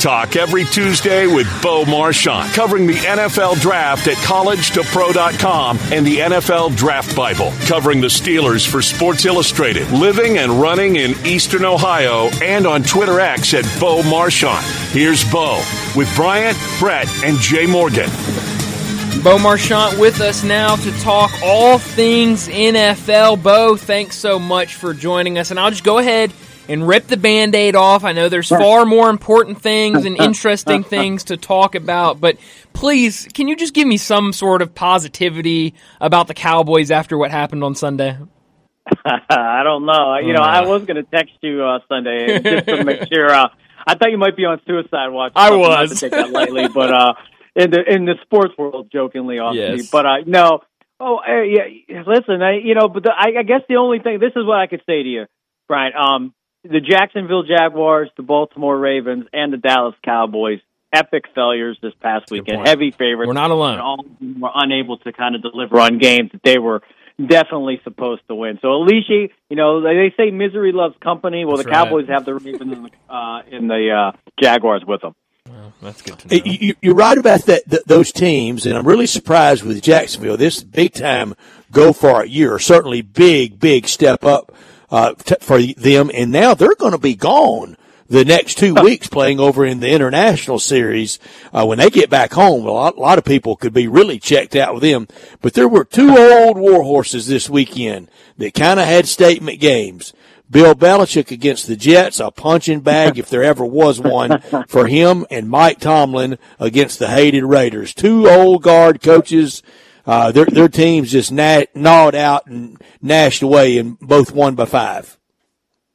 Talk every Tuesday with Bo Marchionte, covering the NFL draft at collegetopro.com and the NFL Draft Bible, covering the Steelers for Sports Illustrated, living and running in Eastern Ohio, and on Twitter X at Bo Marchionte. Here's Bo with Bryant, Brett, and Jay Morgan. Bo Marchionte with us now to talk all things NFL. Bo, thanks so much for joining us. And I'll just go ahead and rip the band aid off. I know there's far more important things and interesting things to talk about, but please, can you just give me some sort of positivity about the Cowboys after what happened on Sunday? I don't know. You know, I was going to text you uh, Sunday just to make sure. Uh, I thought you might be on suicide watch. I was. Not to take that lightly, but uh, in the in the sports world, jokingly, obviously. Yes. But uh, no. Oh, uh, yeah. Listen, I, you know, but the, I, I guess the only thing. This is what I could say to you, Brian. Um, the Jacksonville Jaguars, the Baltimore Ravens, and the Dallas Cowboys. Epic failures this past weekend. point. Heavy favorites. We're not alone. And all were unable to kind of deliver on games that they were definitely supposed to win. So at least you, you know, they say misery loves company. Well, That's the right. Cowboys have the Ravens and the, uh, and the uh, Jaguars with them. That's good to know. You- you- You're right about that. Th- those teams, and I'm really surprised with Jacksonville. This big time go for it year, certainly big, big step up uh, t- for them. And now they're going to be gone the next two weeks playing over in the international series. Uh, when they get back home, a lot, a lot of people could be really checked out with them. But there were two old war horses this weekend that kind of had statement games. Bill Belichick against the Jets, a punching bag if there ever was one for him, and Mike Tomlin against the hated Raiders. Two old guard coaches. Uh, their, their teams just gna- gnawed out and gnashed away and both won by five.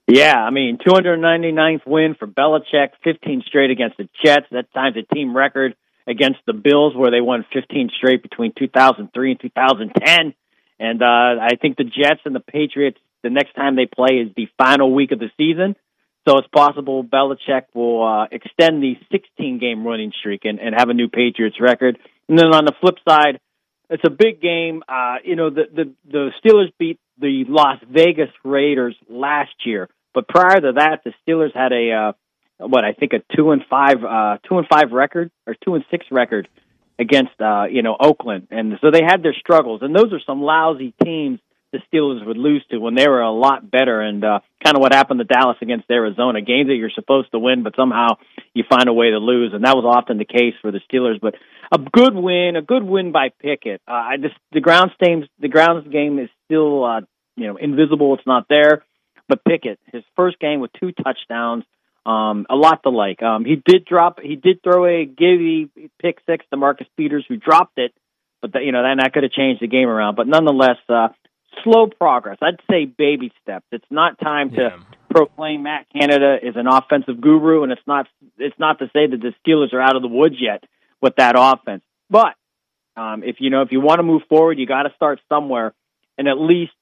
Yeah, I mean, 299th win for Belichick, 15 straight against the Jets. That times a team record against the Bills, where they won 15 straight between 2003 and 2010. And uh, I think the Jets and the Patriots, the next time they play is the final week of the season. So it's possible Belichick will uh, extend the 16 game running streak and, and have a new Patriots record. And then on the flip side, it's a big game. Uh, you know, the, the the Steelers beat the Las Vegas Raiders last year, but prior to that, the Steelers had a uh, what I think a two and five uh, two and five record or two and six record against uh, you know Oakland, and so they had their struggles. And those are some lousy teams the Steelers would lose to when they were a lot better. And uh, kind of what happened to Dallas against Arizona, games that you're supposed to win, but somehow you find a way to lose, and that was often the case for the Steelers. But a good win, a good win by Pickett. Uh, I just the ground games, the grounds game is still uh, you know invisible. It's not there, but Pickett, his first game with two touchdowns. Um, a lot to like. Um, he did drop. He did throw a giddy pick six to Marcus Peters, who dropped it, but that you know then that could have changed the game around. But nonetheless, uh, slow progress. I'd say baby steps. It's not time to Yeah. proclaim Matt Canada is an offensive guru, and it's not. It's not to say that the Steelers are out of the woods yet with that offense. But um, if you know if you want to move forward, you got to start somewhere. And at least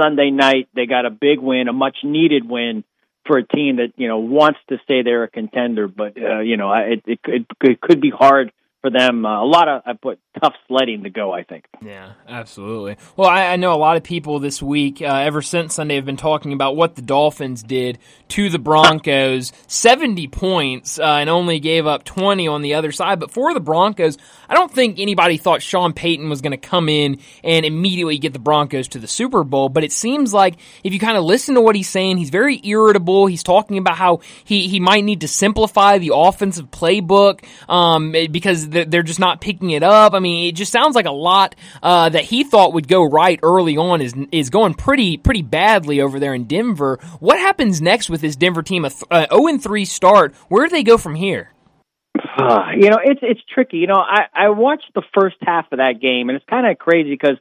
Sunday night they got a big win, a much needed win for a team that you know wants to say they're a contender. But uh, you know it, it it it could be hard for them. Uh, a lot of I put tough sledding to go. I think. Yeah, absolutely. Well, I, I know a lot of people this week, uh, ever since Sunday, have been talking about what the Dolphins did to the Broncos. 70 points uh, and only gave up 20 on the other side. But for the Broncos, I don't think anybody thought Sean Payton was going to come in and immediately get the Broncos to the Super Bowl. But it seems like if you kind of listen to what he's saying, he's very irritable. He's talking about how he, he might need to simplify the offensive playbook um, because they're just not picking it up. I mean, it just sounds like a lot uh, that he thought would go right early on is is going pretty pretty badly over there in Denver. What happens next with this Denver team? A th- uh, 0 3 start. Where do they go from here? Uh, you know, it's it's tricky. You know, I I watched the first half of that game, and it's kind of crazy because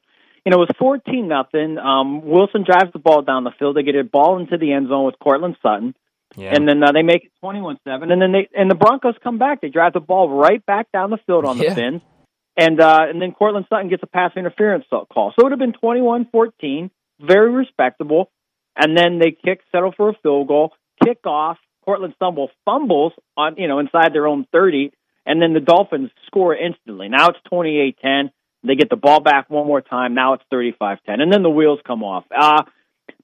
you know it was fourteen nothing. Um, Wilson drives the ball down the field. They get a ball into the end zone with Courtland Sutton, Yeah. and then uh, they make it twenty-one seven. And then they and the Broncos come back. They drive the ball right back down the field on the Yeah. fins, and uh, and then Courtland Sutton gets a pass interference call. So it would have been 21-14, very respectable. And then they kick, settle for a field goal, kick off. Cortland Stumble fumbles on you know inside their own 30, and then the Dolphins score instantly. Now it's 28-10. They get the ball back one more time. Now it's 35-10, and then the wheels come off. Uh,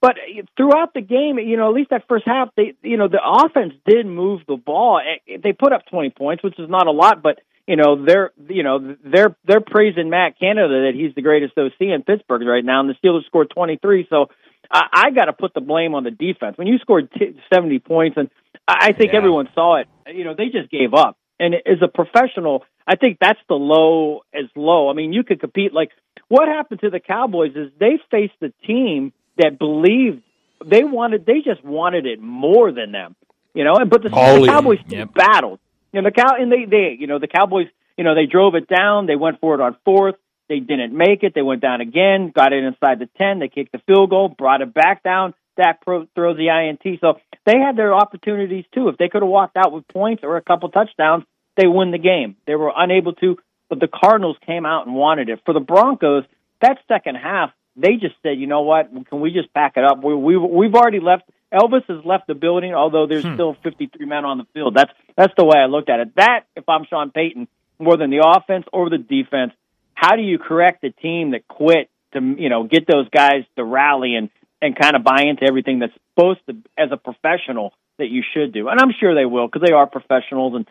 but throughout the game, you know, at least that first half, they, you know, the offense did move the ball. Eh, they put up 20 points, which is not a lot, but you know, they're, you know, they're they're praising Matt Canada that he's the greatest OC in Pittsburgh right now, and the Steelers scored 23. So I, I got to put the blame on the defense. When you scored t- 70 points, and I think yeah. everyone saw it, you know, they just gave up. And as a professional, I think that's the low as low. I mean, you could compete. Like what happened to the Cowboys is they faced the team that believed they wanted they just wanted it more than them. You know, And but the, the Cowboys yep. battled. You know, the cow and they they you know the Cowboys you know they drove it down. They went for it on fourth. They didn't make it. They went down again. Got it inside the ten. They kicked the field goal. Brought it back down. Dak pro- throws the INT. So they had their opportunities too. If they could have walked out with points or a couple touchdowns, they win the game. They were unable to, but the Cardinals came out and wanted it. For the Broncos, that second half, they just said, you know what? Can we just pack it up? We, we we've already left. Elvis has left the building, although there's hmm. still 53 men on the field. That's that's the way I looked at it. That, if I'm Sean Payton, more than the offense or the defense, how do you correct a team that quit to you know get those guys to rally and and kind of buy into everything that's supposed to as a professional that you should do? And I'm sure they will because they are professionals and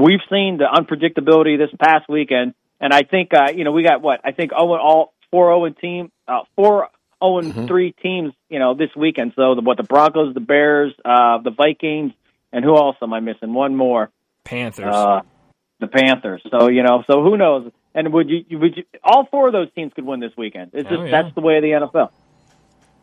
we've seen the unpredictability this past weekend. And I think uh, you know we got what I think oh all four zero oh team uh, four zero oh and mm-hmm. three teams you know this weekend. So the, what the Broncos, the Bears, uh, the Vikings, and who else am I missing? One more. Panthers. Uh, the Panthers. So you know, so who knows? And would you would you, all four of those teams could win this weekend? It's just oh, yeah. that's the way of the NFL.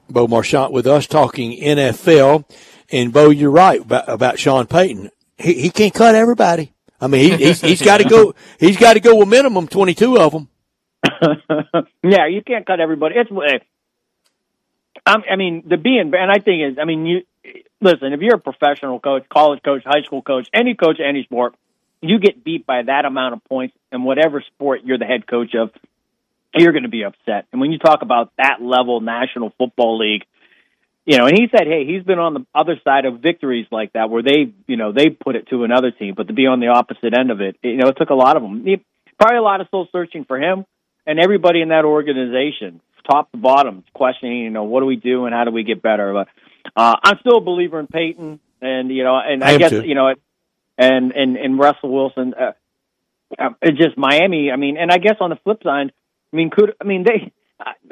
Bo Marchionte with us talking NFL, and Beau, you're right about, about Sean Payton. He he can't cut everybody. I mean, he, he's he's got to go. He's got to go with minimum twenty two of them. yeah, you can't cut everybody. It's. Eh, I mean, the being, and I think is, I mean, you listen. If you're a professional coach, college coach, high school coach, any coach, any sport, you get beat by that amount of points in whatever sport you're the head coach of, you're going to be upset. And when you talk about that level National Football League, you know, and he said, hey, he's been on the other side of victories like that where they, you know, they put it to another team, but to be on the opposite end of it, you know, it took a lot of them. Probably a lot of soul searching for him and everybody in that organization, top to bottom, questioning, you know, what do we do and how do we get better? But uh, I'm still a believer in Payton, and you know, and I, I guess too. you know, and and and Russell Wilson. Uh, uh, it's just Miami. I mean, and I guess on the flip side, I mean, could I mean they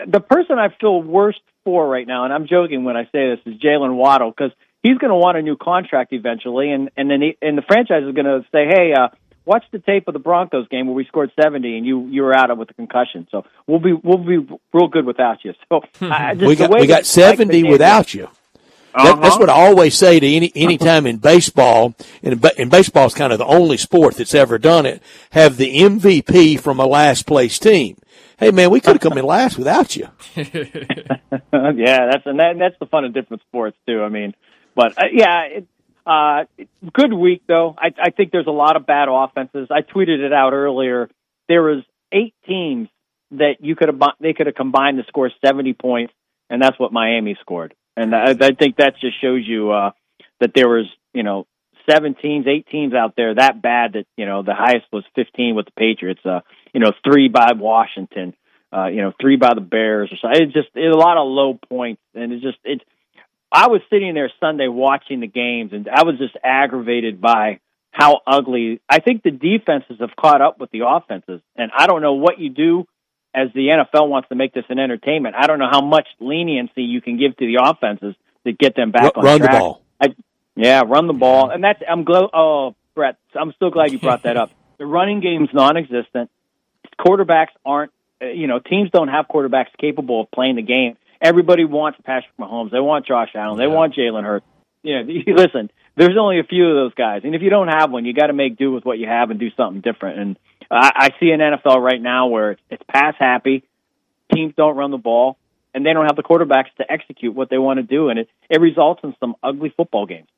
the person I feel worst for right now, and I'm joking when I say this, is Jaylen Waddle because he's going to want a new contract eventually, and and then he, and the franchise is going to say, hey, uh, watch the tape of the Broncos game where we scored 70 and you you were out of with a concussion. So we'll be we'll be real good without you. So I, just we got we got 70 like without you. Uh-huh. That, that's what I always say to any any time in baseball, and, and baseball is kind of the only sport that's ever done it. Have the MVP from a last place team. Hey man, we could have come in last without you. yeah, that's and that, that's the fun of different sports too. I mean, but uh, yeah, it, uh, good week though. I, I think there's a lot of bad offenses. I tweeted it out earlier. There was eight teams that you could have they could have combined to score 70 points, and that's what Miami scored. And I, I think that just shows you uh, that there was, you know, seven teams, eight teams out there that bad that you know the highest was 15 with the Patriots. Uh, you know, three by Washington. Uh, you know, three by the Bears or something. It's just it's a lot of low points, and it's just it's. I was sitting there Sunday watching the games, and I was just aggravated by how ugly. I think the defenses have caught up with the offenses, and I don't know what you do as the NFL wants to make this an entertainment, I don't know how much leniency you can give to the offenses to get them back on run track. the ball. I, yeah, run the ball, and that's I'm glad. Oh, Brett, I'm so glad you brought that up. The running game's non-existent. Quarterbacks aren't. You know, teams don't have quarterbacks capable of playing the game. Everybody wants Patrick Mahomes. They want Josh Allen. They yeah. want Jalen Hurts. You know, listen. There's only a few of those guys, and if you don't have one, you got to make do with what you have and do something different. And I, I see an NFL right now where it's pass happy, teams don't run the ball, and they don't have the quarterbacks to execute what they want to do, and it it results in some ugly football games.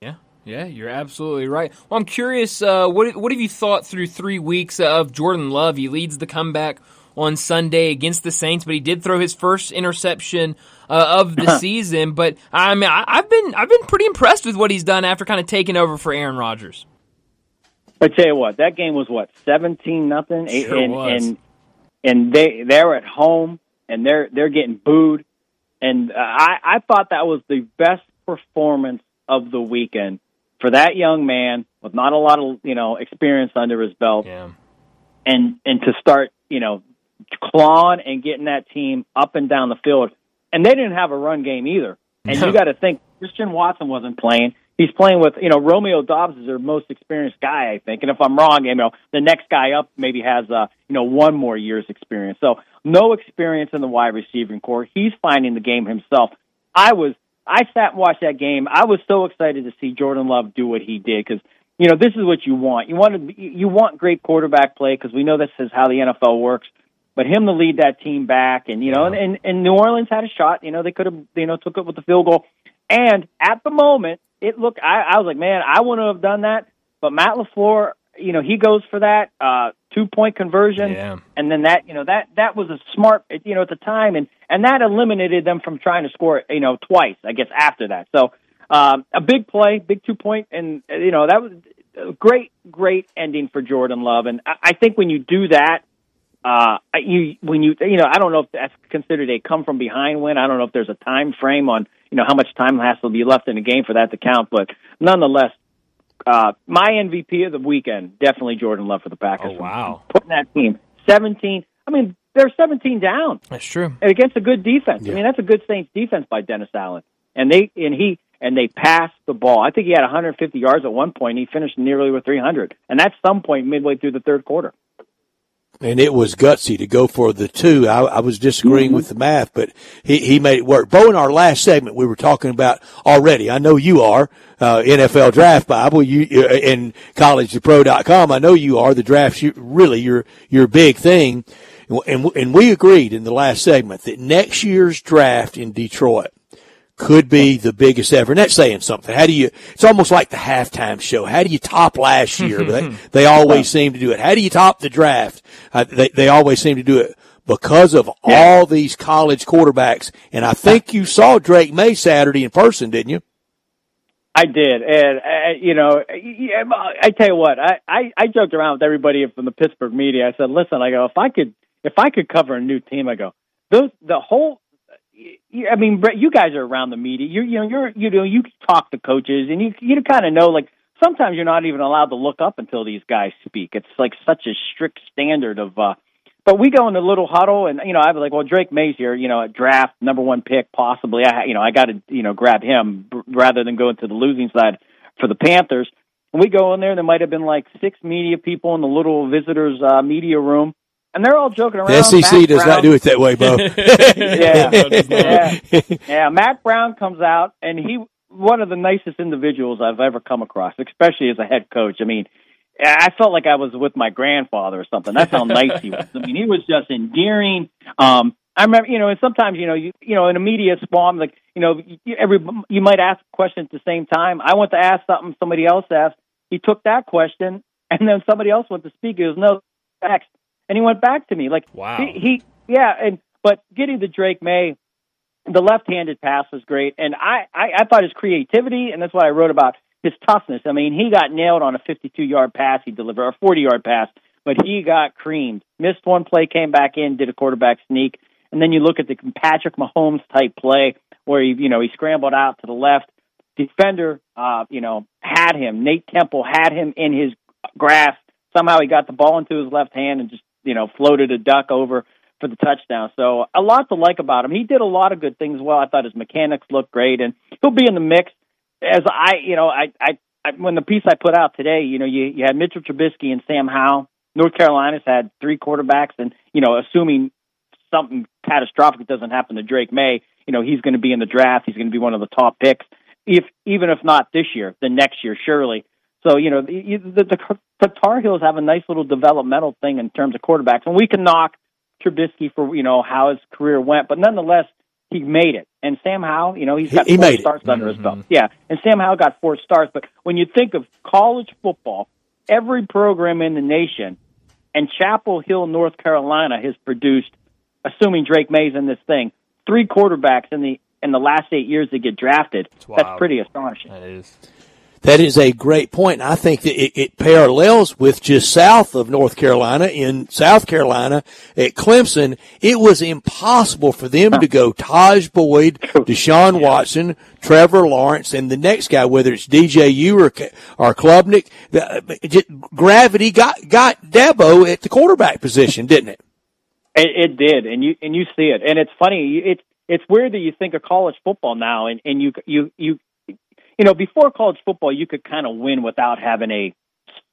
Yeah, yeah, you're absolutely right. Well, I'm curious, uh, what what have you thought through three weeks of Jordan Love? He leads the comeback on Sunday against the Saints, but he did throw his first interception uh, of the season. But I mean, I, have been I've been pretty impressed with what he's done after kind of taking over for Aaron Rodgers. I tell you what, that game was what seventeen nothing, sure and, and and they they're at home and they're they're getting booed, and uh, I I thought that was the best performance of the weekend for that young man with not a lot of you know experience under his belt, Yeah. and and to start you know clawing and getting that team up and down the field, and they didn't have a run game either. And No. you got to think Christian Watson wasn't playing. He's playing with you know Romeo Doubs is their most experienced guy, I think. And if I'm wrong, you know the next guy up maybe has uh you know one more year's experience. So no experience in the wide receiving corps. He's finding the game himself. I was I sat and watched that game. I was so excited to see Jordan Love do what he did because you know this is what you want. You want to, you want great quarterback play because we know this is how the NFL works. But him to lead that team back, and you know, and, and, and New Orleans had a shot. You know, they could have you know took it with the field goal. And at the moment, it looked. I, I was like, man, I wouldn't have done that. But Matt Lafleur, you know, he goes for that uh, two point conversion, Yeah. and then that you know that that was a smart you know at the time, and and that eliminated them from trying to score you know twice. I guess after that, so um, a big play, big two point, and you know that was a great great ending for Jordan Love, and I, I think when you do that. Uh, you when you you know I don't know if that's considered a come from behind win. I don't know if there's a time frame on you know how much time has to be left in the game for that to count. But nonetheless, uh, my MVP of the weekend definitely Jordan Love for the Packers. Oh, wow. putting that team seventeen. I mean they're seventeen down That's true. and against a good defense. Yeah. I mean that's a good Saints defense by Dennis Allen, and they and he and they passed the ball. I think he had 150 yards at one point. And he finished nearly with 300, and that's some point midway through the third quarter. And it was gutsy to go for the two. I, I was disagreeing with the math, but he, he made it work. Bo, in our last segment, we were talking about already. I know you are uh, NFL Draft Bible. You uh, in collegetopro.com. I know you are. The draft's you- really your your big thing, and and we agreed in the last segment that next year's draft in Detroit could be the biggest ever. And that's saying something. How do you, it's almost like the halftime show. How do you top last year? They, they always seem to do it. How do you top the draft? Uh, they, they always seem to do it because of all these college quarterbacks. And I think you saw Drake Maye Saturday in person, didn't you? I did, and uh, you know, I tell you what, I, I I joked around with everybody from the Pittsburgh media. I said, listen, I go, if I could, if I could cover a new team, I go, those the whole. I mean, Brett, you guys are around the media. You're, you know you're you know you talk to coaches and you you kind of know like sometimes you're not even allowed to look up until these guys speak. It's like such a strict standard of. uh But we go in a little huddle and you know I was like, well, Drake Maye's here, you know, a draft number one pick possibly. I you know I got to you know grab him rather than going to the losing side for the Panthers. And we go in there, there might have been like six media people in the little visitors uh, media room, and they're all joking around. The SEC Mac does not do it that way, Bo. yeah, No, it does not. yeah, yeah. Mack Brown comes out, and he one of the nicest individuals I've ever come across, especially as a head coach. I mean, I felt like I was with my grandfather or something. That's how nice he was. I mean, he was just endearing. Um, I remember, you know, and sometimes, you know, you you know, in a media spawn, like, you know, you, every you might ask a question at the same time. I went to ask something, somebody else asked. He took that question, and then somebody else went to speak. He goes, "No, next," and he went back to me like, Wow. he, he yeah, and but getting to Drake Maye, the left-handed pass was great, and I, I I thought his creativity, and that's what I wrote about his toughness. I mean, he got nailed on a 52-yard pass he delivered, a 40-yard pass, but he got creamed. Missed one play, came back in, did a quarterback sneak, and then you look at the Patrick Mahomes type play where he you know he scrambled out to the left. Defender, uh, you know, had him. Nate Temple had him in his grasp. Somehow he got the ball into his left hand and just you know floated a duck over for the touchdown. So a lot to like about him. He did a lot of good things well. I thought his mechanics looked great, and he'll be in the mix. As I, you know, I, I, I when the piece I put out today, you know, you you had Mitchell Trubisky and Sam Howell. North Carolina's had three quarterbacks, and you know, assuming something catastrophic doesn't happen to Drake Maye, you know, he's going to be in the draft. He's going to be one of the top picks, if even if not this year, the next year surely. So you know, the, the, the, the Tar Heels have a nice little developmental thing in terms of quarterbacks, and we can knock Trubisky for you know how his career went, but nonetheless, he made it. And Sam Howell, you know, he's got He- he four it. starts under his Mhm. belt. Yeah, and Sam Howell got four starts. But when you think of college football, every program in the nation, and Chapel Hill, North Carolina, has produced, assuming Drake Maye's in this thing, three quarterbacks in the in the last eight years that get drafted. That's That's pretty astonishing. That is. That is a great point. I think that it, it, parallels with just south of North Carolina in South Carolina at Clemson. It was impossible for them to go Tajh Boyd, Deshaun Watson, Trevor Lawrence, and the next guy, whether it's DJU or, or Klubnik. Uh, gravity got, got Dabo at the quarterback position, didn't it? It, it did. And you, and you see it. And it's funny. It's, it's weird that you think of college football now and, and you, you, you, you know, before college football, you could kind of win without having a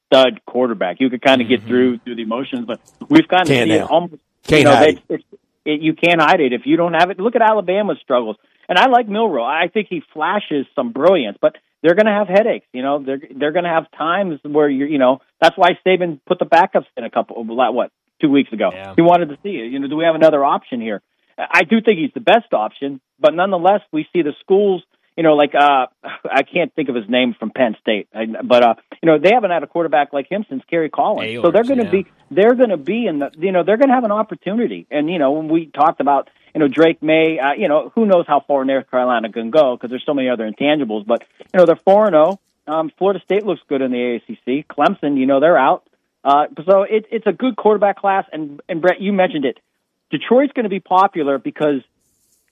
stud quarterback. You could kind of mm-hmm. get through through the emotions, but we've kind of seen it almost. Can't you know, hide it. it. You can't hide it if you don't have it. Look at Alabama's struggles, and I like Milroe. I think he flashes some brilliance, but they're going to have headaches. You know, they're they're going to have times where you're. You know, that's why Saban put the backups in a couple. Of what two weeks ago? Yeah. He wanted to see it. You know, do we have another option here? I do think he's the best option, but nonetheless, we see the schools you know, like uh, I can't think of his name from Penn State, but uh, you know, they haven't had a quarterback like him since Kerry Collins. So they're going to yeah. be they're going to be in the you know they're going to have an opportunity. And you know, when we talked about you know Drake May, uh, you know, who knows how far North Carolina can go because there's so many other intangibles. But you know, they're four and zero. Oh. Um, Florida State looks good in the AACC. Clemson, you know, they're out. Uh, so it, it's a good quarterback class. And and Brett, you mentioned it. Detroit's going to be popular because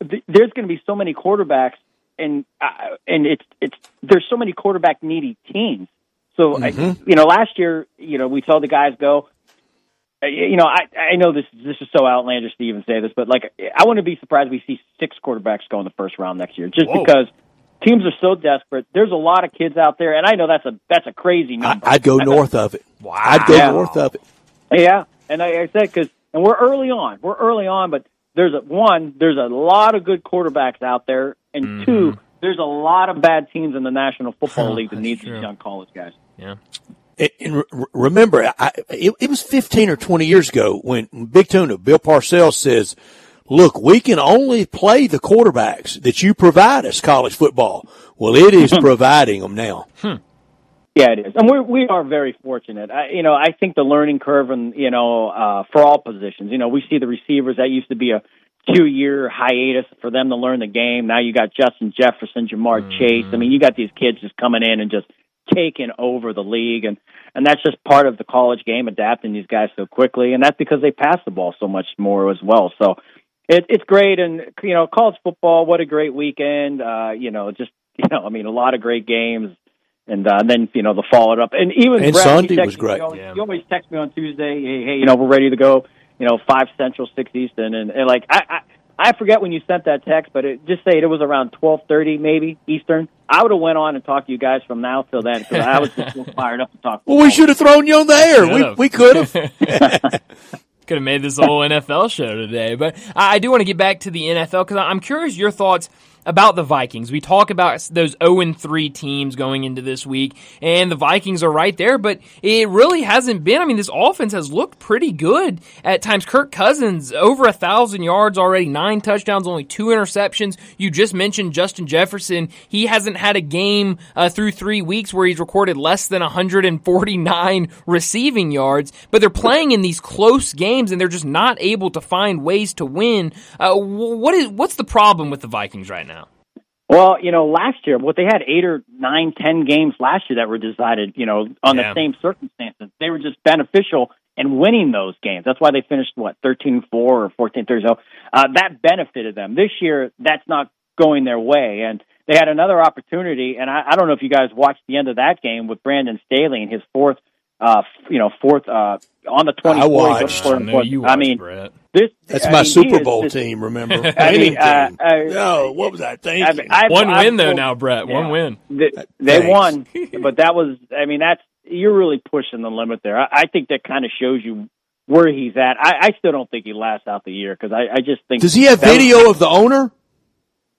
th- there's going to be so many quarterbacks and uh, and it's it's there's so many quarterback needy teams. So mm-hmm. I, you know, last year, you know, we saw the guys go. Uh, you know, I I know this this is so outlandish to even say this, but like I wouldn't be surprised if we see six quarterbacks go in the first round next year, just Whoa. because teams are so desperate. There's a lot of kids out there, and I know that's a that's a crazy number. I, would go north of it. Wow, I'd go yeah. north of it. Yeah, and I, I said because and we're early on, we're early on, but there's a one, there's a lot of good quarterbacks out there, and mm-hmm. two, there's a lot of bad teams in the National Football League that need true. these young college guys. Yeah. And remember, I, it, it, was 15 or 20 years ago when Big Tuna, Bill Parcells says, look, we can only play the quarterbacks that you provide us college football. Well, it is providing them now. Hmm. Yeah, it is, and we're we are very fortunate. I, you know, I think the learning curve, and you know, uh, for all positions, you know, we see the receivers that used to be a two year hiatus for them to learn the game. Now you got Justin Jefferson, Ja'Marr mm-hmm. Chase. I mean, you got these kids just coming in and just taking over the league, and and that's just part of the college game, adapting these guys so quickly, and that's because they pass the ball so much more as well. So it, it's great, and you know, college football, what a great weekend. Uh, you know, just you know, I mean, a lot of great games. And uh, then you know the followed up, and even and Brad, Sunday was great. You always, yeah. you always text me on Tuesday, hey, hey, you know we're ready to go you know, five Central, six Eastern, and, and like I, I I forget when you sent that text, but it, just say it was around twelve thirty, maybe Eastern. I would have went on and talked to you guys from now till then because I was just so fired up to talk. Well, we should have thrown you on the air. We we could have. could have made this whole NFL show today, but I, I do want to get back to the NFL because I'm curious your thoughts about the Vikings. We talk about those 0 3 teams going into this week, and the Vikings are right there, but it really hasn't been. I mean, this offense has looked pretty good at times. Kirk Cousins, over a thousand yards already, nine touchdowns, only two interceptions. You just mentioned Justin Jefferson. He hasn't had a game uh, through three weeks where he's recorded less than 149 receiving yards, but they're playing in these close games and they're just not able to find ways to win. Uh, what is what's the problem with the Vikings right now? Well, you know, last year, what they had eight or nine, ten games last year that were decided, you know, on yeah. the same circumstances. They were just beneficial in winning those games. That's why they finished what thirteen four or fourteen three. So uh, that benefited them. This year, that's not going their way, and they had another opportunity. And I, I don't know if you guys watched the end of that game with Brandon Staley and his fourth, uh, you know, fourth uh, on the twenty. I watched. I, you watched, I mean, Brett. this that's I my mean, Super Bowl is, team. Remember? I mean, uh, uh, no, what was I thinking? I mean, I've, One I've, win though I've, now, Brett. yeah. One win. They, they won, but that was. I mean, that's you're really pushing the limit there. I, I think that kind of shows you where he's at. I, I still don't think he lasts out the year because I, I just think. Does he have that was- video of the owner?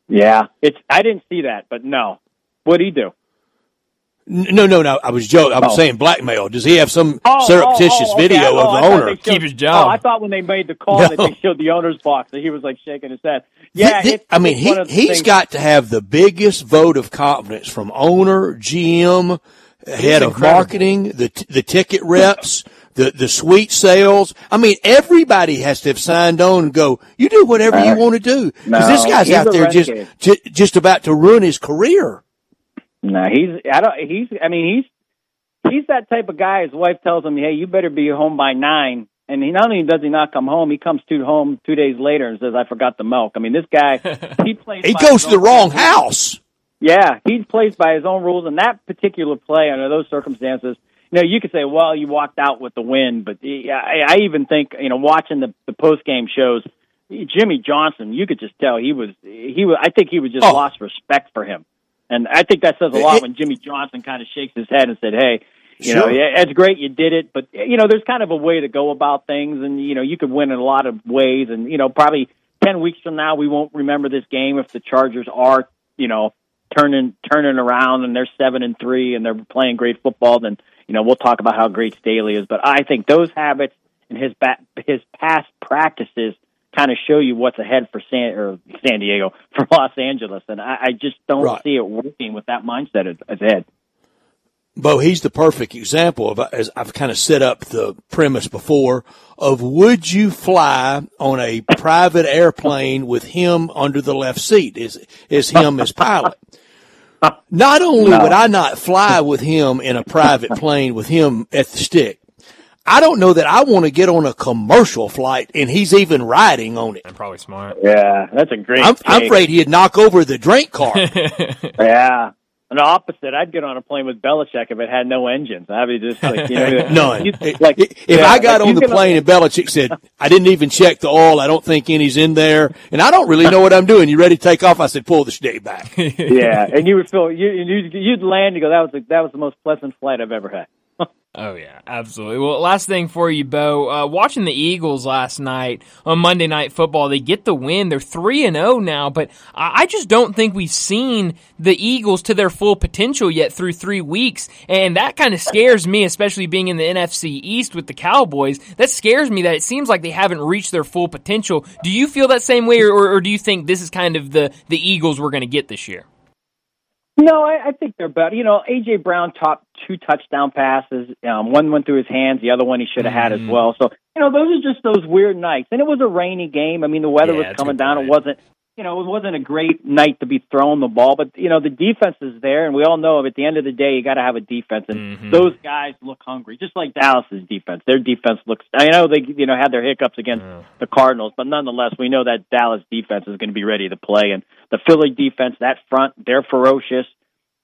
yeah, it's. I didn't see that, but no. What'd he do? N- No, no, no. I was joking. I was Oh. saying blackmail. Does he have some Oh, surreptitious oh, oh, okay. video Oh, of I the owner? showed- Keep his job. Oh, I thought when they made the call that they showed the owner's box that he was like shaking his head. Yeah, Th- th- it's- I mean, it's he one of the he's things- got to have the biggest vote of confidence from owner, GM, head of marketing, the the ticket reps, the the suite sales. I mean, everybody has to have signed on and go. You do whatever you Uh, want to do because no, this guy's out there just renegade. ju- just about to ruin his career. No, he's. I don't. He's. I mean, he's. He's that type of guy. His wife tells him, "Hey, you better be home by nine. And he not only does he not come home, he comes to home two days later and says, "I forgot the milk." I mean, this guy. He plays. he by goes to the wrong rules. house. Yeah, he plays by his own rules, and that particular play under those circumstances, you know, you could say, well, you walked out with the win, but yeah, I, I even think, you know, watching the the post game shows, Jimmy Johnson, you could just tell he was he was. I think he was just Oh. lost respect for him, and I think that says a lot when Jimmy Johnson kind of shakes his head and said, hey. You know, yeah, it's great you did it, but you know, there's kind of a way to go about things, and you know, you could win in a lot of ways, and you know, probably ten weeks from now, we won't remember this game if the Chargers are, you know, turning turning around and they're seven and three and they're playing great football, then you know we'll talk about how great Staley is. But I think those habits and his ba- his past practices kind of show you what's ahead for San or San Diego for Los Angeles, and I, I just don't Right. see it working with that mindset as- ahead. Bo, he's the perfect example of, as I've kind of set up the premise before, of would you fly on a private airplane with him under the left seat? Is, is him as pilot? Not only would I not fly with him in a private plane with him at the stick, I don't know that I want to get on a commercial flight and he's even riding on it. I'm probably smart. Yeah, that's a great. I'm, I'm afraid he'd knock over the drink cart. Yeah. And the opposite, I'd get on a plane with Belichick if it had no engines. I'd be just like, you know, None. like, if yeah, I got like, on the plane and Belichick said, I didn't even check the oil. I don't think any's in there. And I don't really know what I'm doing. You ready to take off? I said, pull the stick back. yeah, and you would feel you you'd, you'd land. You go, that was the, that was the most pleasant flight I've ever had. Oh yeah, absolutely. Well, last thing for you, Bo. Uh, watching the Eagles last night on Monday Night Football, they get the win. They're three and zero now, but I I just don't think we've seen the Eagles to their full potential yet through three weeks, and that kind of scares me, especially being in the NFC East with the Cowboys. That scares me that it seems like they haven't reached their full potential. Do you feel that same way, or, or do you think this is kind of the the Eagles we're going to get this year? No, I, I think they're better. You know, AJ Brown topped two touchdown passes. Um, one went through his hands, the other one he should have had as Mhm. well. So you know, those are just those weird nights. And it was a rainy game. I mean, the weather Yeah, was coming down. point. It wasn't. You know, it wasn't a great night to be throwing the ball, but you know the defense is there, and we all know at the end of the day you got to have a defense, and Mhm. those guys look hungry, just like Dallas's defense. Their defense looks. I know they you know had their hiccups against Yeah. the Cardinals, but nonetheless, we know that Dallas defense is going to be ready to play, and the Philly defense, that front, they're ferocious.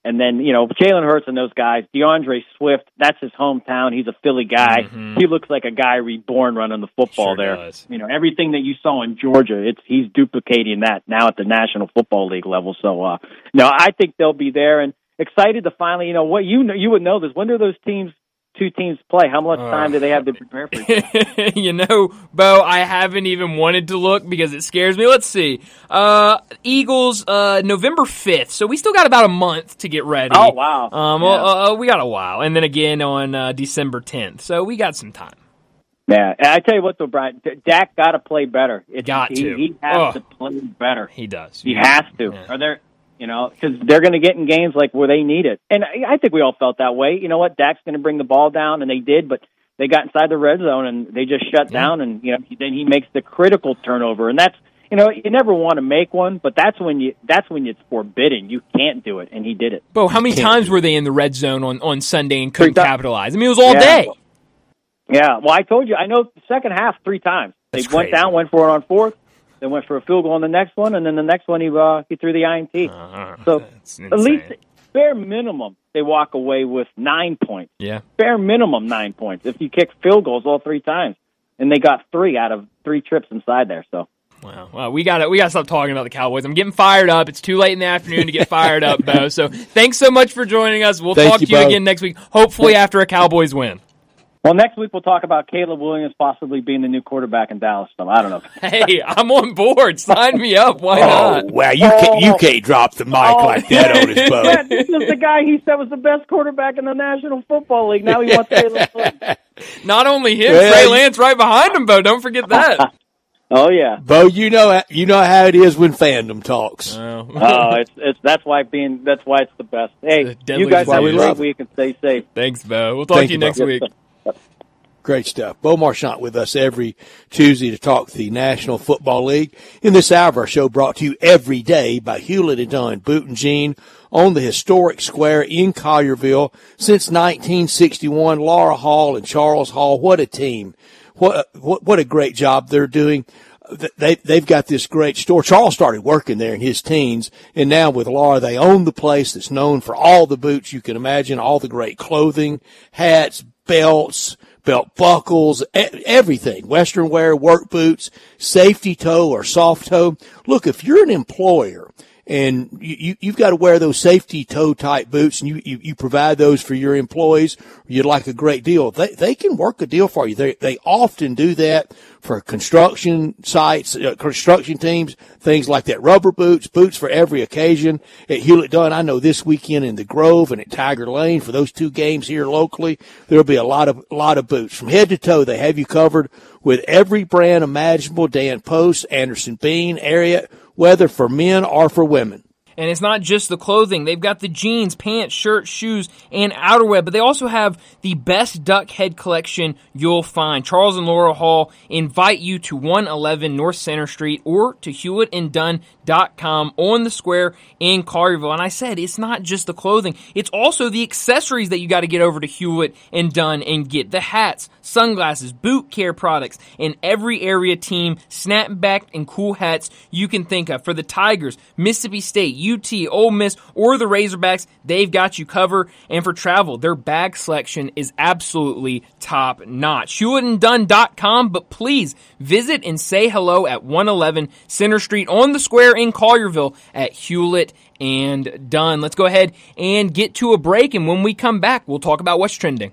And then, you know, Jalen Hurts and those guys, D'Andre Swift, that's his hometown. He's a Philly guy. Mhm. He looks like a guy reborn running the football Sure there. does. You know, everything that you saw in Georgia, it's he's duplicating that now at the National Football League level. So, uh, no, I think they'll be there and excited to finally, you know, what you know, you would know this. When do those teams, two teams play? How much Uh. time do they have to prepare for each you know, Bo, I haven't even wanted to look because it scares me. Let's see. Uh, Eagles, uh, November 5th. So we still got about a month to get ready. Oh, wow. Um, Yeah. uh, we got a while. And then again on, uh, December 10th. So we got some time. Yeah, and I tell you what, though, Brian, Dak got to play better. It's, Got he, to. He has Ugh. to play better. He does. He has to. Yeah. Are there, you know, because they're going to get in games like where they need it, and I, I think we all felt that way. You know what? Dak's going to bring the ball down, and they did, but they got inside the red zone and they just shut Yeah. down, and you know, then he makes the critical turnover, and that's. You know, you never want to make one, but that's when you that's when it's forbidden. You can't do it, and he did it. Bo, how many Can't times were they in the red zone on, on Sunday and couldn't Three capitalize? I mean, it was all Yeah. day. Yeah, well, I told you, I know the second half three times. They That's went crazy. down, went for it on fourth, then went for a field goal on the next one, and then the next one he uh, he threw the INT. Uh-huh. So at least insane. bare minimum they walk away with nine points. Yeah. Bare minimum nine points if you kick field goals all three times, and they got three out of three trips inside there. So Wow. Well, we got to we got to stop talking about the Cowboys. I'm getting fired up. It's too late in the afternoon to get fired up, Bo. So thanks so much for joining us. We'll Thank talk you, to you Bo. again next week. Hopefully after a Cowboys win. Well, next week we'll talk about Caleb Williams possibly being the new quarterback in Dallas. So I don't know. Hey, I'm on board. Sign me up. Why Oh, not? wow. You can't, you oh. can't drop the mic like oh. that on his Yeah, boat. this is the guy he said was the best quarterback in the National Football League. Now he wants Caleb Williams. Not only him, Well, Trey Lance right behind him, Bo. Don't forget that. Oh yeah. Bo, you know, you know how it is when fandom talks. Oh. Oh, it's it's that's why being that's why it's the best. Hey, The deadly you guys have a great week and stay safe. Thanks, Bo. We'll talk Thank to you you, Bo. next week. Great stuff. Bo Marchionte with us every Tuesday to talk the National Football League. In this hour of our show brought to you every day by Hewlett and Dunn, Boot and Jean on the historic square in Collierville since 1961. Laura Hall and Charles Hall, what a team. What, what, what a great job they're doing they they've got this great store. Charles started working there in his teens, and now with Laura, they own the place that's known for all the boots you can imagine, all the great clothing, hats, belts, belt buckles, everything, Western wear, work boots, safety toe or soft toe. Look, if you're an employer and you, you've got to wear those safety toe type boots and you, you, you provide those for your employees, you'd like a great deal. They, they can work a deal for you. They, they often do that for construction sites, uh, construction teams, things like that. Rubber boots, boots for every occasion at Hewlett Dunn. I know this weekend in the Grove and at Tiger Lane for those two games here locally, there'll be a lot of, lot of boots from head to toe. They have you covered with every brand imaginable. Dan Post, Anderson Bean, Ariat, whether for men or for women. And it's not just the clothing. They've got the jeans, pants, shirts, shoes, and outerwear, but they also have the best duck head collection you'll find. Charles and Laura Hall invite you to 111 North Center Street or to HewlettandDunn.com on the square in Collierville. And I said, it's not just the clothing. It's also the accessories that you got to get over to Hewitt and Dunn and get the hats, sunglasses, boot care products, and every area team snapback and cool hats you can think of. For the Tigers, Mississippi State, UT, Ole Miss, or the Razorbacks, they've got you covered. And for travel, their bag selection is absolutely top notch. HewlettandDunn.com, but please visit and say hello at 111 Center Street on the square in Collierville at Hewlett and Dunn. Let's go ahead and get to a break. And when we come back, we'll talk about what's trending.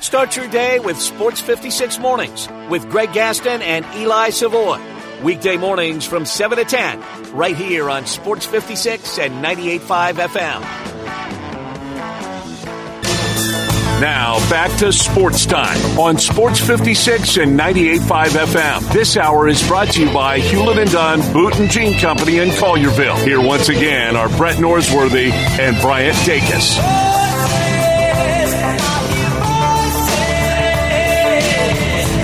Start your day with Sports 56 Mornings with Greg Gaston and Eli Savoy. Weekday mornings from 7 to 10, right here on Sports 56 and 98.5 FM. Now back to sports time on Sports 56 and 98.5 FM. This hour is brought to you by Hewlett and Dunn Boot and Jean Company in Collierville. Here once again are Brett Norsworthy and Bryant Dacus.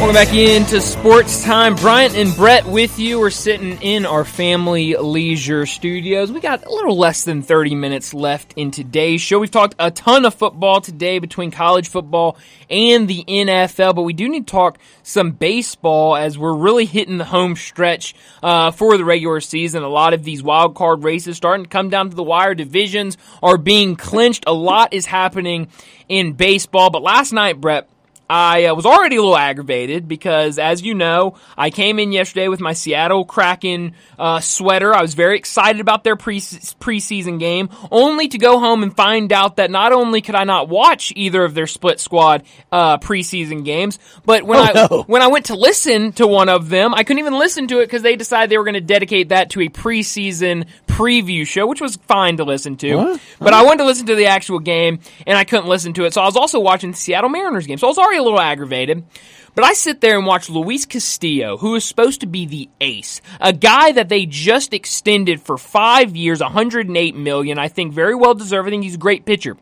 Welcome back into sports time. Bryant and Brett with you. We're sitting in our family leisure studios. We got a little less than 30 minutes left in today's show. We've talked a ton of football today between college football and the NFL, but we do need to talk some baseball as we're really hitting the home stretch uh, for the regular season. A lot of these wild card races starting to come down to the wire. Divisions are being clinched. A lot is happening in baseball, but last night, Brett, I uh, was already a little aggravated because, as you know, I came in yesterday with my Seattle Kraken uh, sweater. I was very excited about their pre- preseason game, only to go home and find out that not only could I not watch either of their split squad uh, preseason games, but when oh, I no. when I went to listen to one of them, I couldn't even listen to it because they decided they were going to dedicate that to a preseason preview show, which was fine to listen to. What? But I wanted to listen to the actual game, and I couldn't listen to it. So I was also watching the Seattle Mariners game. So I was already a little aggravated. But I sit there and watch Luis Castillo, who is supposed to be the ace, a guy that they just extended for five years, 108 million. I think very well deserved. I think he's a great pitcher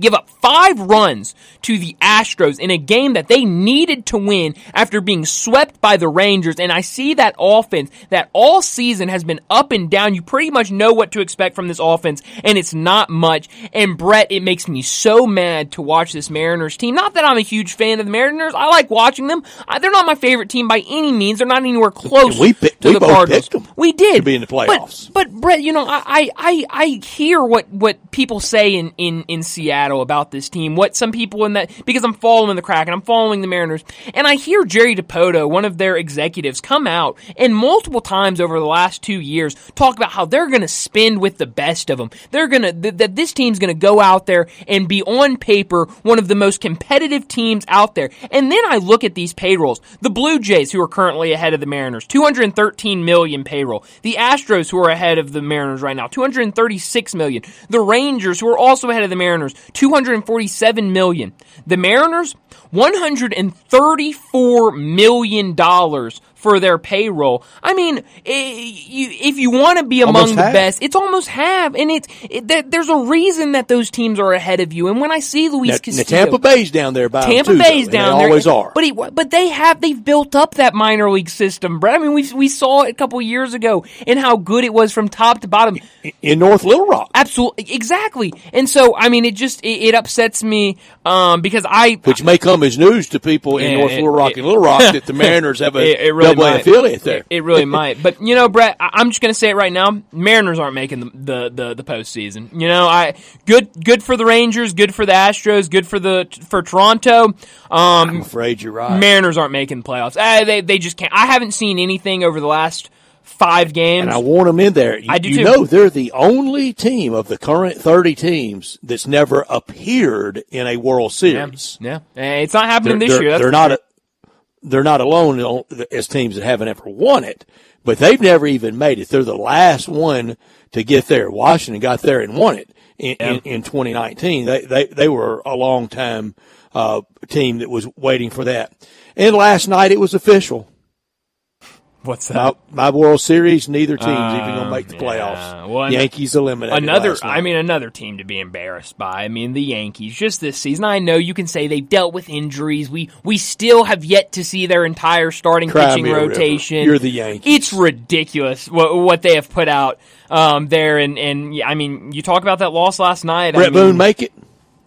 give up five runs to the Astros in a game that they needed to win after being swept by the Rangers. And I see that offense that all season has been up and down. You pretty much know what to expect from this offense, and it's not much. And Brett, it makes me so mad to watch this Mariners team. Not that I'm a huge fan of the Mariners. I like watching them. I, they're not my favorite team by any means. They're not anywhere close We picked- to we the both Cardinals. picked them we did to be in the playoffs. But, but Brett, you know, I, I, I, I hear what, what people say in, in, in Seattle about this team, what some people in that, because I'm following the crack and I'm following the Mariners, and I hear Jerry Dipoto, one of their executives, come out and multiple times over the last two years talk about how they're going to spend with the best of them. They're going to, th- that this team's going to go out there and be on paper one of the most competitive teams out there. And then I look at these payrolls. The Blue Jays, who are currently ahead of the Mariners, 213 million payroll. The Astros, who are ahead of the Mariners right now, 236 million. The Rangers, who are also ahead of the Mariners, 247 million. The Mariners, 134 million dollars for their payroll. I mean, if you want to be among Almost the half. best, it's almost half, and it's it, there's a reason that those teams are ahead of you. And when I see Luis Now, now, Tampa Bay's down there by Tampa too, Bay's though, down they there. Always are. But he, but they have they've built up that minor league system, Brett. I mean, we we saw it a couple years ago and how good it was from top to bottom. in North Little Rock, Absolutely, exactly. And so, I mean, it just it, it upsets me um, because I which may come as news to people in North it- Little Rock and Little Rock that the Mariners have a really A might. affiliate there. It, it really might. But you know, Brett, I, I'm just going to say it right now. Mariners aren't making the, the the the postseason. You know, I good good for the Rangers, good for the Astros, good for the for Toronto. I'm Um, afraid you're right. Mariners aren't making playoffs. Uh, they they just can't. I haven't seen anything over the last five games. and I want them in there. You, I do you too. know they're the only team of the current 30 teams that's never appeared in a World Series. yeah. Eh, it's not happening They're, this they're- year. That's they're not sure. They're not alone as teams that haven't ever won it, but they've never even made it. They're the last one to get there. Washington got there and won it in, in, in 2019. They, they, they were a long time, uh, team that was waiting for that. And last night it was official. What's that? My, my World Series, neither team's even going to make the Um, yeah. playoffs. Well, Yankees eliminated another. I mean another team to be embarrassed by. I mean the Yankees just this season. I know you can say they've dealt with injuries. We we still have yet to see their entire starting Cry pitching a river. rotation. You're the Yankees. It's ridiculous what what they have put out um, there and and I mean you talk about that loss last night. Brett I mean, Boone make it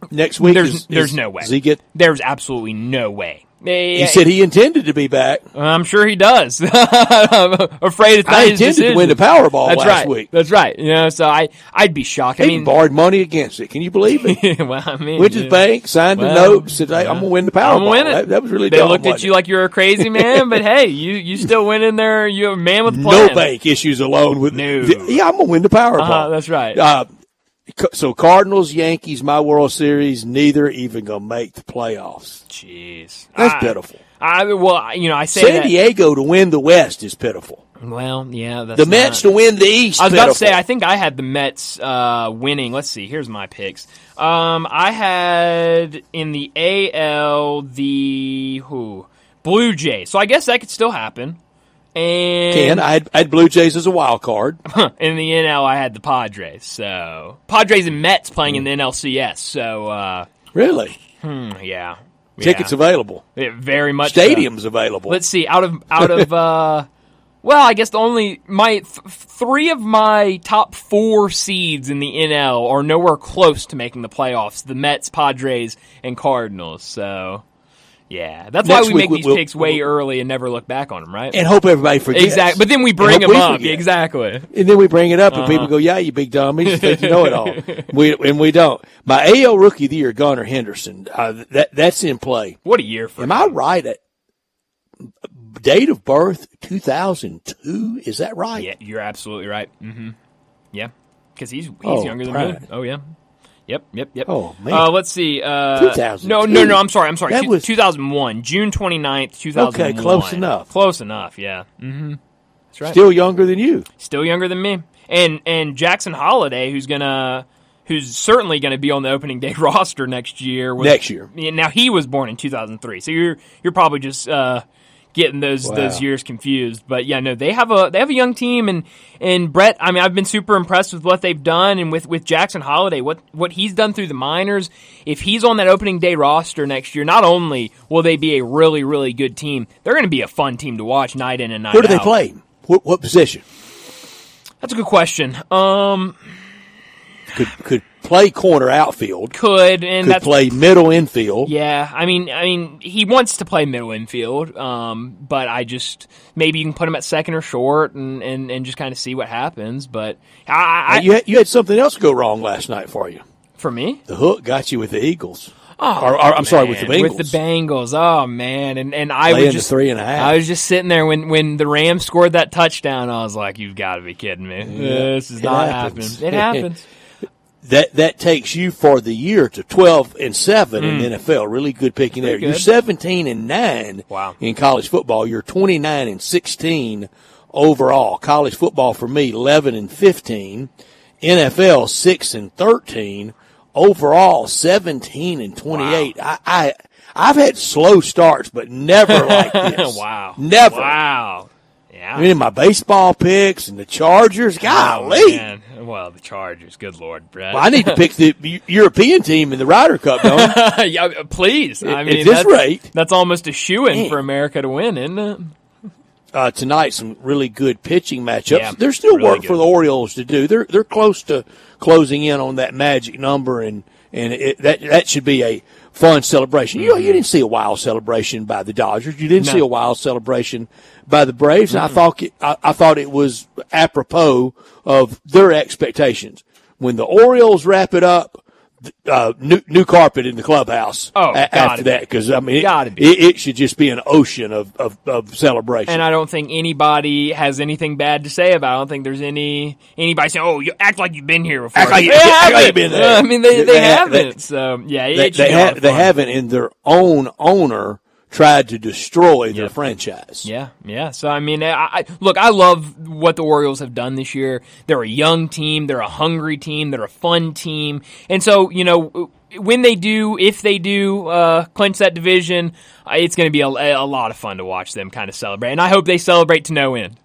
next week. there's is- there's is- no way. Does he get? There's absolutely no way. He said he intended to be back. I'm sure he does. I'm afraid it's not I intended to win the. Powerball That's last right. week. That's right. You know, so I I'd be shocked. I He mean, borrowed money against it. Can you believe it? well, I mean, Went to the bank, signed a note, said, hey, "I'm gonna win the Powerball." Win. That, that was really They dumb, looked at you it? like you're a crazy man, but hey, you you still went in there. You're a man with a no bank issues alone with. No. the- yeah, I'm gonna win the Powerball. Uh-huh, that's right. Uh, so Cardinals, Yankees, my World Series, neither even gonna make the playoffs. Jeez, That's I- pitiful. I well, you know, I say San that. Diego to win the West is pitiful. Well, yeah, that's The Mets not- to win the East. I was about to say, I think I had the Mets uh, winning. Let's see. Here's my picks. Um, I had in the AL the who Blue Jays. So I guess that could still happen. And I had, I had Blue Jays as a wild card. in the NL, I had the Padres. So Padres and Mets playing Hmm. in the NLCS. So uh, Really, hmm, yeah, tickets yeah. available, very much so. stadiums available. Let's see. Out of out of uh, well, I guess the only my th- three of my top four seeds in the NL are nowhere close to making the playoffs. The Mets, Padres, and Cardinals. So. Yeah, that's Next why we week make these we'll- picks way early and never look back on them, right? and hope everybody forgets. Exactly. But then we bring them we up. forget. Exactly. And then we bring it up, and people go, "Yeah, you big dummies, you think you know it all." we and we don't. My AL Rookie of the Year, Gunnar Henderson, uh, that that's in play. What a year for Am him. I right? At date of birth, two thousand two. Is that right? Yeah, you're absolutely right. Mm-hmm. Yeah, because he's he's Oh, younger than me. Oh yeah. Yep, yep, yep. Oh, man. Uh, let's see. Uh, 2002. No, no, no. I'm sorry. I'm sorry. That Two- was- 2001, June 29th, 2001. Okay, close enough. Close enough. Yeah. Mm-hmm. That's right. Still younger than you. Still younger than me. And and Jackson Holliday, who's gonna, who's certainly gonna be on the opening day roster next year. Was, Next year. Now he was born in 2003, so you're you're probably just uh, getting those Wow. those years confused. But yeah, no, they have a they have a young team, and and Brett. I mean, I've been super impressed with what they've done, and with with Jackson Holliday, what what he's done through the minors. If he's on that opening day roster next year, not only will they be a really really good team, they're going to be a fun team to watch night in and night Where do they out. play? What, what position? That's a good question. Um, Could could play corner outfield. could and Could play middle infield. Yeah, I mean, I mean, he wants to play middle infield, um, but I just maybe you can put him at second or short and, and, and just kind of see what happens. But I, I, you had, you had something else go wrong last night for you. for me, The hook got you with the Eagles. oh, Or- or, I'm sorry, with the man, Bengals. with the Bengals. Oh man, and and I Laying was just three and a half. I was just sitting there when when the Rams scored that touchdown. I was like, "You've got to be kidding me! This is It not happens. happening. It happens." that that takes you for the year to 12 and 7 in the NFL. Really good picking there. Mm. Pretty You're 17 and 9 Wow. in college football. You're 29 and 16 overall. College football for me 11 and 15. NFL 6 and 13. Overall 17 and 28. I, I I've had slow starts, but never like this. wow. Never. Wow. Yeah. I mean, my baseball picks and the Chargers. Golly. Oh, man. Well, the Chargers. Good Lord, Brett. Well, I need to pick the European team in the Ryder Cup, don't I? yeah, please. I At this that's, rate. that's almost a shoe in for America to win, isn't it? uh, tonight some really good pitching matchups. Yeah, There's still really work for the Orioles to do. They're they're close to closing in on that magic number, and and it, that that should be a fun celebration. You know, you mm-hmm. didn't see a wild celebration by the Dodgers. You didn't No. see a wild celebration by the Braves. And I thought it, I, I thought it was apropos of their expectations. When the Orioles wrap it up. Uh, new, new carpet in the clubhouse Oh, a- after be. that because I mean it, be. it, it should just be an ocean of, of, of celebration. And I don't think anybody has anything bad to say about. it. I don't think there's any anybody saying, "Oh, you act like you've been here before." Act like you- They act like haven't. you've been there. I mean, they they, They haven't. they- so yeah, it they, they, be ha- they haven't, and their own owner tried to destroy their Yep. franchise. Yeah, yeah. So I mean, I, I look. I love what the Orioles have done this year. They're a young team. They're a hungry team. They're a fun team. And so you know, when they do, if they do uh, clinch that division, uh, it's going to be a, a lot of fun to watch them kind of celebrate. And I hope they celebrate to no end.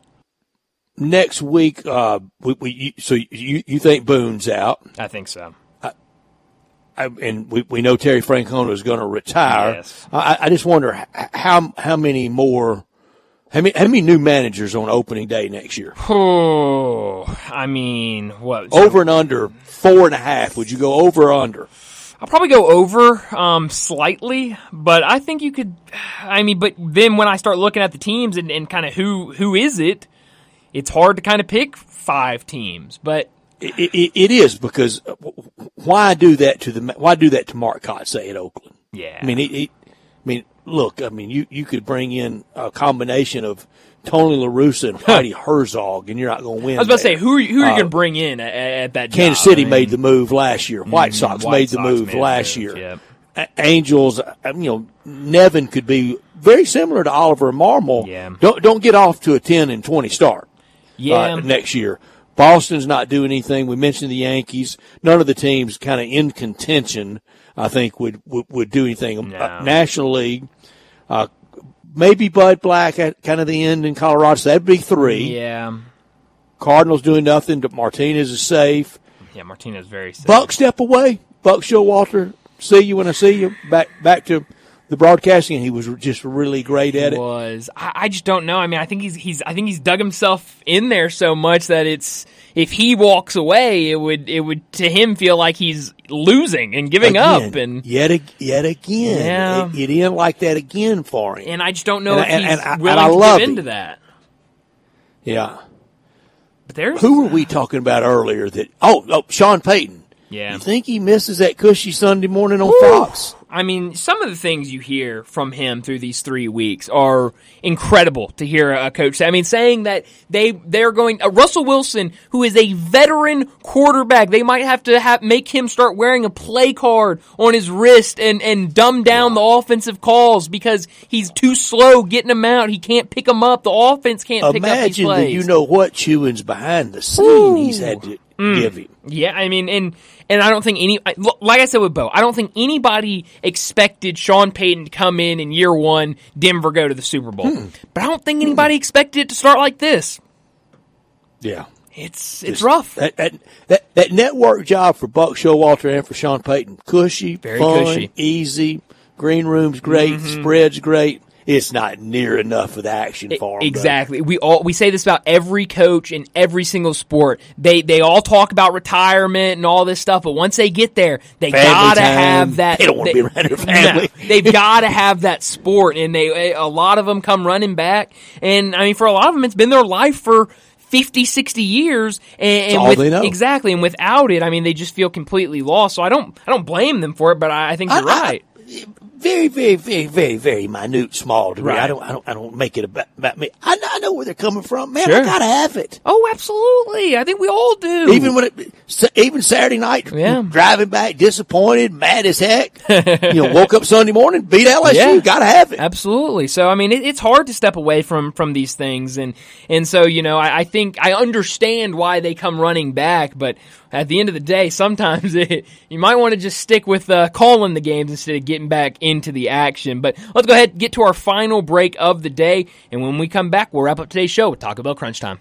Next week, uh, we, we, so you, you think Boone's out, I think so. I, and we, we know Terry Francona is going to retire. Yes. I, I just wonder how how many more, how many how many new managers on opening day next year? Oh, I mean, what? Over and under four and a half. Would you go over or under? I'll probably go over um, slightly, but I think you could. I mean, but then when I start looking at the teams and, and kind of who who is it, it's hard to kind of pick five teams. But It, it, it is because uh, why do that to the why do that to Mark Kotsay at Oakland? yeah, I mean, it, it, I mean, look, I mean, you, you could bring in a combination of Tony La Russa and Whitey Herzog, and you're not going to win. I was about to say who are you, who are you Uh, going to bring in at, at that? Kansas job? City I mean, made the move last year. White Sox White made the Sox move made last move, year. yep. Angels, uh, you know, Nevin could be very similar to Oliver Marmol. Yeah. Don't don't get off to a ten and twenty start. Yeah, uh, next year. Boston's not doing anything. We mentioned the Yankees. None of the teams kind of in contention, I think, would, would, would do anything. No. Uh, National League, uh, maybe Bud Black at kind of the end in Colorado. So that'd be three. yeah, Cardinals doing nothing. but Martinez is safe. yeah. Martinez very safe. Buck step away. Buck Showalter, see you when I see you. Back back to the broadcasting. And he was just really great at it. was. I, I just don't know. I mean, I think he's he's I think he's dug himself in there so much that it's if he walks away, it would it would to him feel like he's losing and giving up, and yet ag- yet again, Yeah. it, it didn't like that again for him. and I just don't know And if I- he's and I- and willing I to love give into that. yeah. But there's Who were we uh, talking about earlier? That oh, oh Sean Payton. Yeah. You think he misses that cushy Sunday morning on Woo! Fox? I mean, some of the things you hear from him through these three weeks are incredible to hear a coach say. I mean, saying that they they're going uh, Russell Wilson, who is a veteran quarterback, they might have to have, make him start wearing a play card on his wrist and and dumb down the offensive calls because he's too slow getting them out. He can't pick them up. The offense can't pick up these Imagine that you know what chewing's behind the scene Ooh. he's had to Mm. him. Yeah, I mean, and and I don't think any, like I said with Bo, I don't think anybody expected Sean Payton to come in in year one, Denver go to the Super Bowl. Hmm. But I don't think anybody expected it to start like this. Yeah. It's it's rough. That, that that that network job for Buck Showalter and for Sean Payton, cushy, Very fun, cushy. Mm-hmm. easy. Green room's great, spreads great. It's not near enough of the action for him. Exactly. We all we say this about every coach in every single sport. They they all talk about retirement and all this stuff, but once they get there, they Family gotta time. have that. They don't wanna be around their family. No, they've gotta have that sport, and they eh, a lot of them come running back. And I mean, for a lot of them, it's been their life for. 50, 60 years, and, and with, exactly, and without it, I mean, they just feel completely lost. So I don't, I don't blame them for it, but I, I think you're I- right. Very, very, very, very, very minute, small degree. Right. I don't, I don't, I don't make it about, about me. I, know- I know where they're coming from, man. Sure. I gotta have it. oh, absolutely. I think we all do. Even when it, even Saturday night, Yeah. driving back, disappointed, mad as heck. you know, woke up Sunday morning, beat LSU. Yeah. Gotta have it. Absolutely. So I mean, it, it's hard to step away from from these things, and and so you know, I, I think I understand why they come running back, but at the end of the day, sometimes it, you might want to just stick with uh, calling the games instead of getting back into the action. But let's go ahead get to our final break of the day. And when we come back, we'll wrap up today's show with Taco Bell Crunch Time.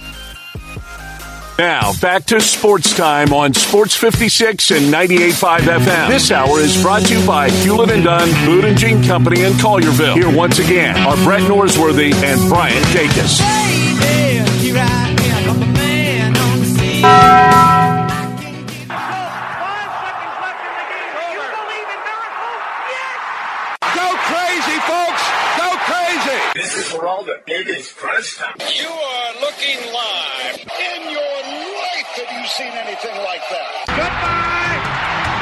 Now, back to sports time on Sports 56 and 98.5 FM. This hour is brought to you by Hewlett and Dunn, Boot and Jean Company in Collierville. Here once again are Brett Norsworthy and Bryant Dacus. Go crazy, folks! Go crazy! This is for all the biggest crunch time. You are looking live. Seen anything like that? Goodbye!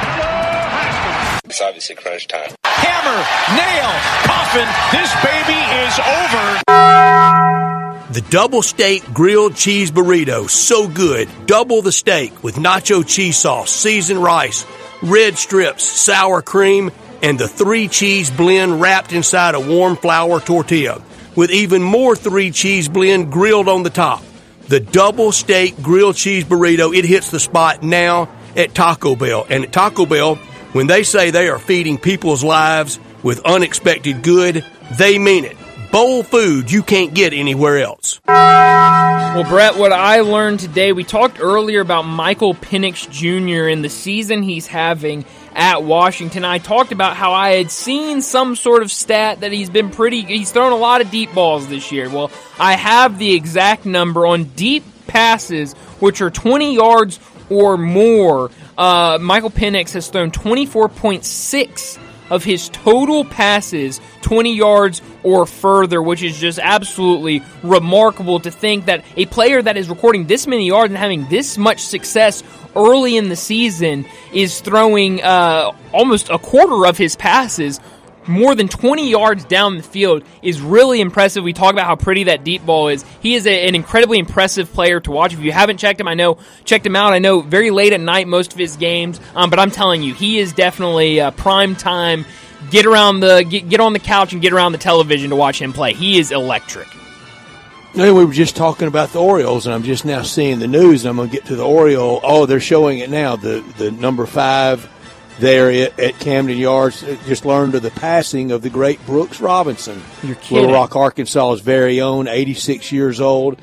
Hello, Haskins. It's obviously crunch time. Hammer, nail, coffin. This baby is over. The double steak grilled cheese burrito, so good. Double the steak with nacho cheese sauce, seasoned rice, red strips, sour cream, and the three cheese blend wrapped inside a warm flour tortilla with even more three cheese blend grilled on the top. The double steak grilled cheese burrito, it hits the spot now at Taco Bell. And at Taco Bell, when they say they are feeding people's lives with unexpected good, they mean it. Bowl food you can't get anywhere else. Well, Brett, what I learned today, we talked earlier about Michael Penix Jr. and the season he's having at Washington. I talked about how I had seen some sort of stat that he's been pretty, he's thrown a lot of deep balls this year. Well, I have the exact number on deep passes, which are 20 yards or more. Uh, Michael Penix has thrown 24.6 of his total passes 20 yards or further, which is just absolutely remarkable to think that a player that is recording this many yards and having this much success early in the season is throwing uh, almost a quarter of his passes more than 20 yards down the field is really impressive. We talk about how pretty that deep ball is. He is a, an incredibly impressive player to watch. If you haven't checked him, I know checked him out. I know very late at night most of his games, um, but I'm telling you, he is definitely prime time. Get around the get, get on the couch and get around the television to watch him play. He is electric. We were just talking about the Orioles, and I'm just now seeing the news. And I'm going to get to the Oriole. Oh, they're showing it now. The the number five there at, Camden Yards just learned of the passing of the great Brooks Robinson. Little Rock, Arkansas's very own, 86 years old.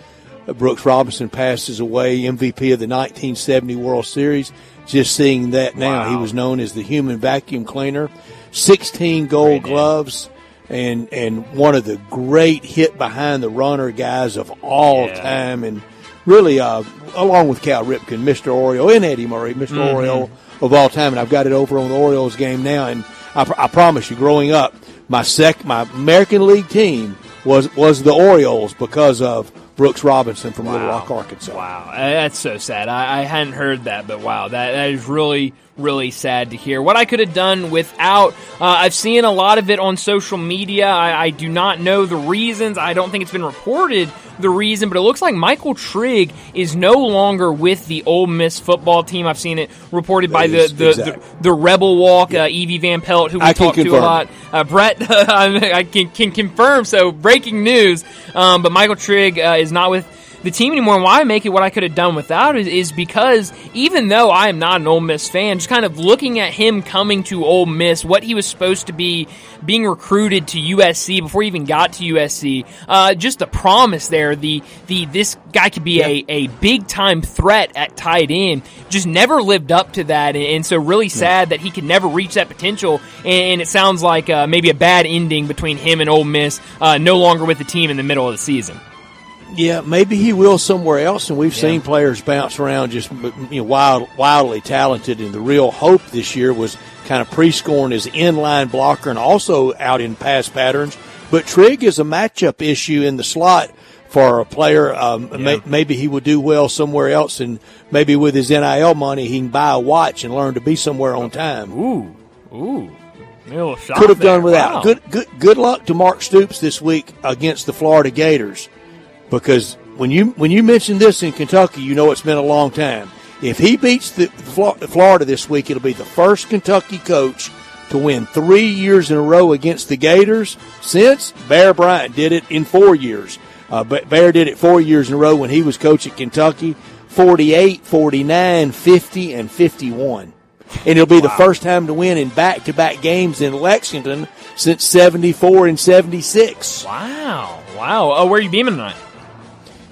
Uh, Brooks Robinson passes away, MVP of the 1970 World Series. Just seeing that now, Wow. he was known as the human vacuum cleaner. 16 gold Great gloves. And, and one of the great hit behind the runner guys of all Yeah. time. And really, uh, along with Cal Ripken, Mr. Oriole, and Eddie Murray, mister Mm-hmm. Oriole of all time. And I've got it over on the Orioles game now. And I, pr- I promise you, growing up, my sec, my American League team was, was the Orioles because of Brooks Robinson from Little Rock, Arkansas. Wow, that's so sad. I, I hadn't heard that, but wow, that, that is really, really sad to hear. What I could have done without, uh, I've seen a lot of it on social media. I, I do not know the reasons. I don't think it's been reported the reason, but it looks like Michael Trigg is no longer with the Ole Miss football team. I've seen it reported by the the, the, the Rebel Walk, uh, Evie Van Pelt, who we I talked to a lot. Uh, Brett, I can, can confirm. So breaking news. Um, but Michael Trigg uh, is not with the team anymore. And why I make it what I could have done without is, is because even though I am not an Ole Miss fan, just kind of looking at him coming to Ole Miss, what he was supposed to be being recruited to USC before he even got to USC, uh, just the promise there, the the this guy could be a, a big time threat at tight end, just never lived up to that, and, and so really sad that he could never reach that potential. And, it sounds like uh, maybe a bad ending between him and Ole Miss, uh, no longer with the team in the middle of the season. Yeah, maybe he will somewhere else. And we've seen players bounce around just you know wild, wildly talented. And the real hope this year was kind of pre-scoring his inline blocker and also out in pass patterns. But Trigg is a matchup issue in the slot for a player. Um, may, maybe he would do well somewhere else, and maybe with his NIL money, he can buy a watch and learn to be somewhere on time. Ooh, ooh. A little shock Could have there. done without. Wow. Good, good, good luck to Mark Stoops this week against the Florida Gators, because when you when you mention this in Kentucky, you know it's been a long time. If he beats the Florida this week, it'll be the first Kentucky coach to win three years in a row against the Gators since Bear Bryant did it in four years. Uh, Bear did it four years in a row when he was coach at Kentucky 48, 49, 50, and 51. And it'll be wow. the first time to win in back to back games in Lexington since 74 and 76. Wow. Wow. Oh, where are you beaming tonight?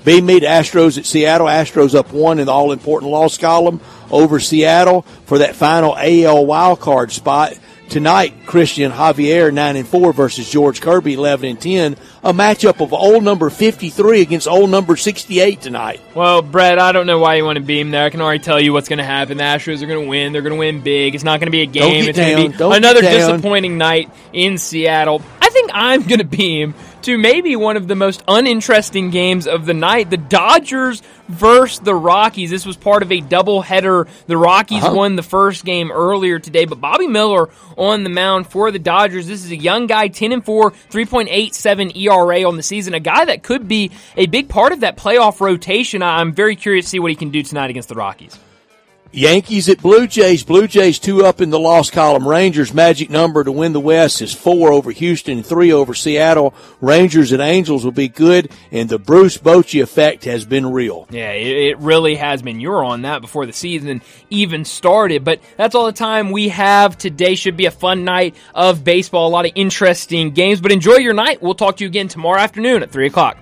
Beam me to Astros at Seattle. Astros up one in the all important loss column over Seattle for that final AL wild card spot. Tonight, Christian Javier, 9 and 4 versus George Kirby, 11 and 10. A matchup of old number 53 against old number 68 tonight. Well, Brett, I don't know why you want to beam there. I can already tell you what's going to happen. The Astros are going to win. They're going to win big. It's not going to be a game. It's going to be another disappointing night in Seattle. I think I'm going to beam to maybe one of the most uninteresting games of the night. The Dodgers versus the Rockies. This was part of a doubleheader. The Rockies uh-huh. won the first game earlier today, but Bobby Miller on the mound for the Dodgers. This is a young guy, 10 and 4, 3.87 ERA on the season. A guy that could be a big part of that playoff rotation. I'm very curious to see what he can do tonight against the Rockies. Yankees at Blue Jays. Blue Jays two up in the loss column. Rangers magic number to win the West is four over Houston, three over Seattle. Rangers and Angels will be good, and the Bruce Bochy effect has been real. Yeah, it, really has been. You were on that before the season even started, but that's all the time we have today. Should be a fun night of baseball. A lot of interesting games, but enjoy your night. We'll talk to you again tomorrow afternoon at three o'clock.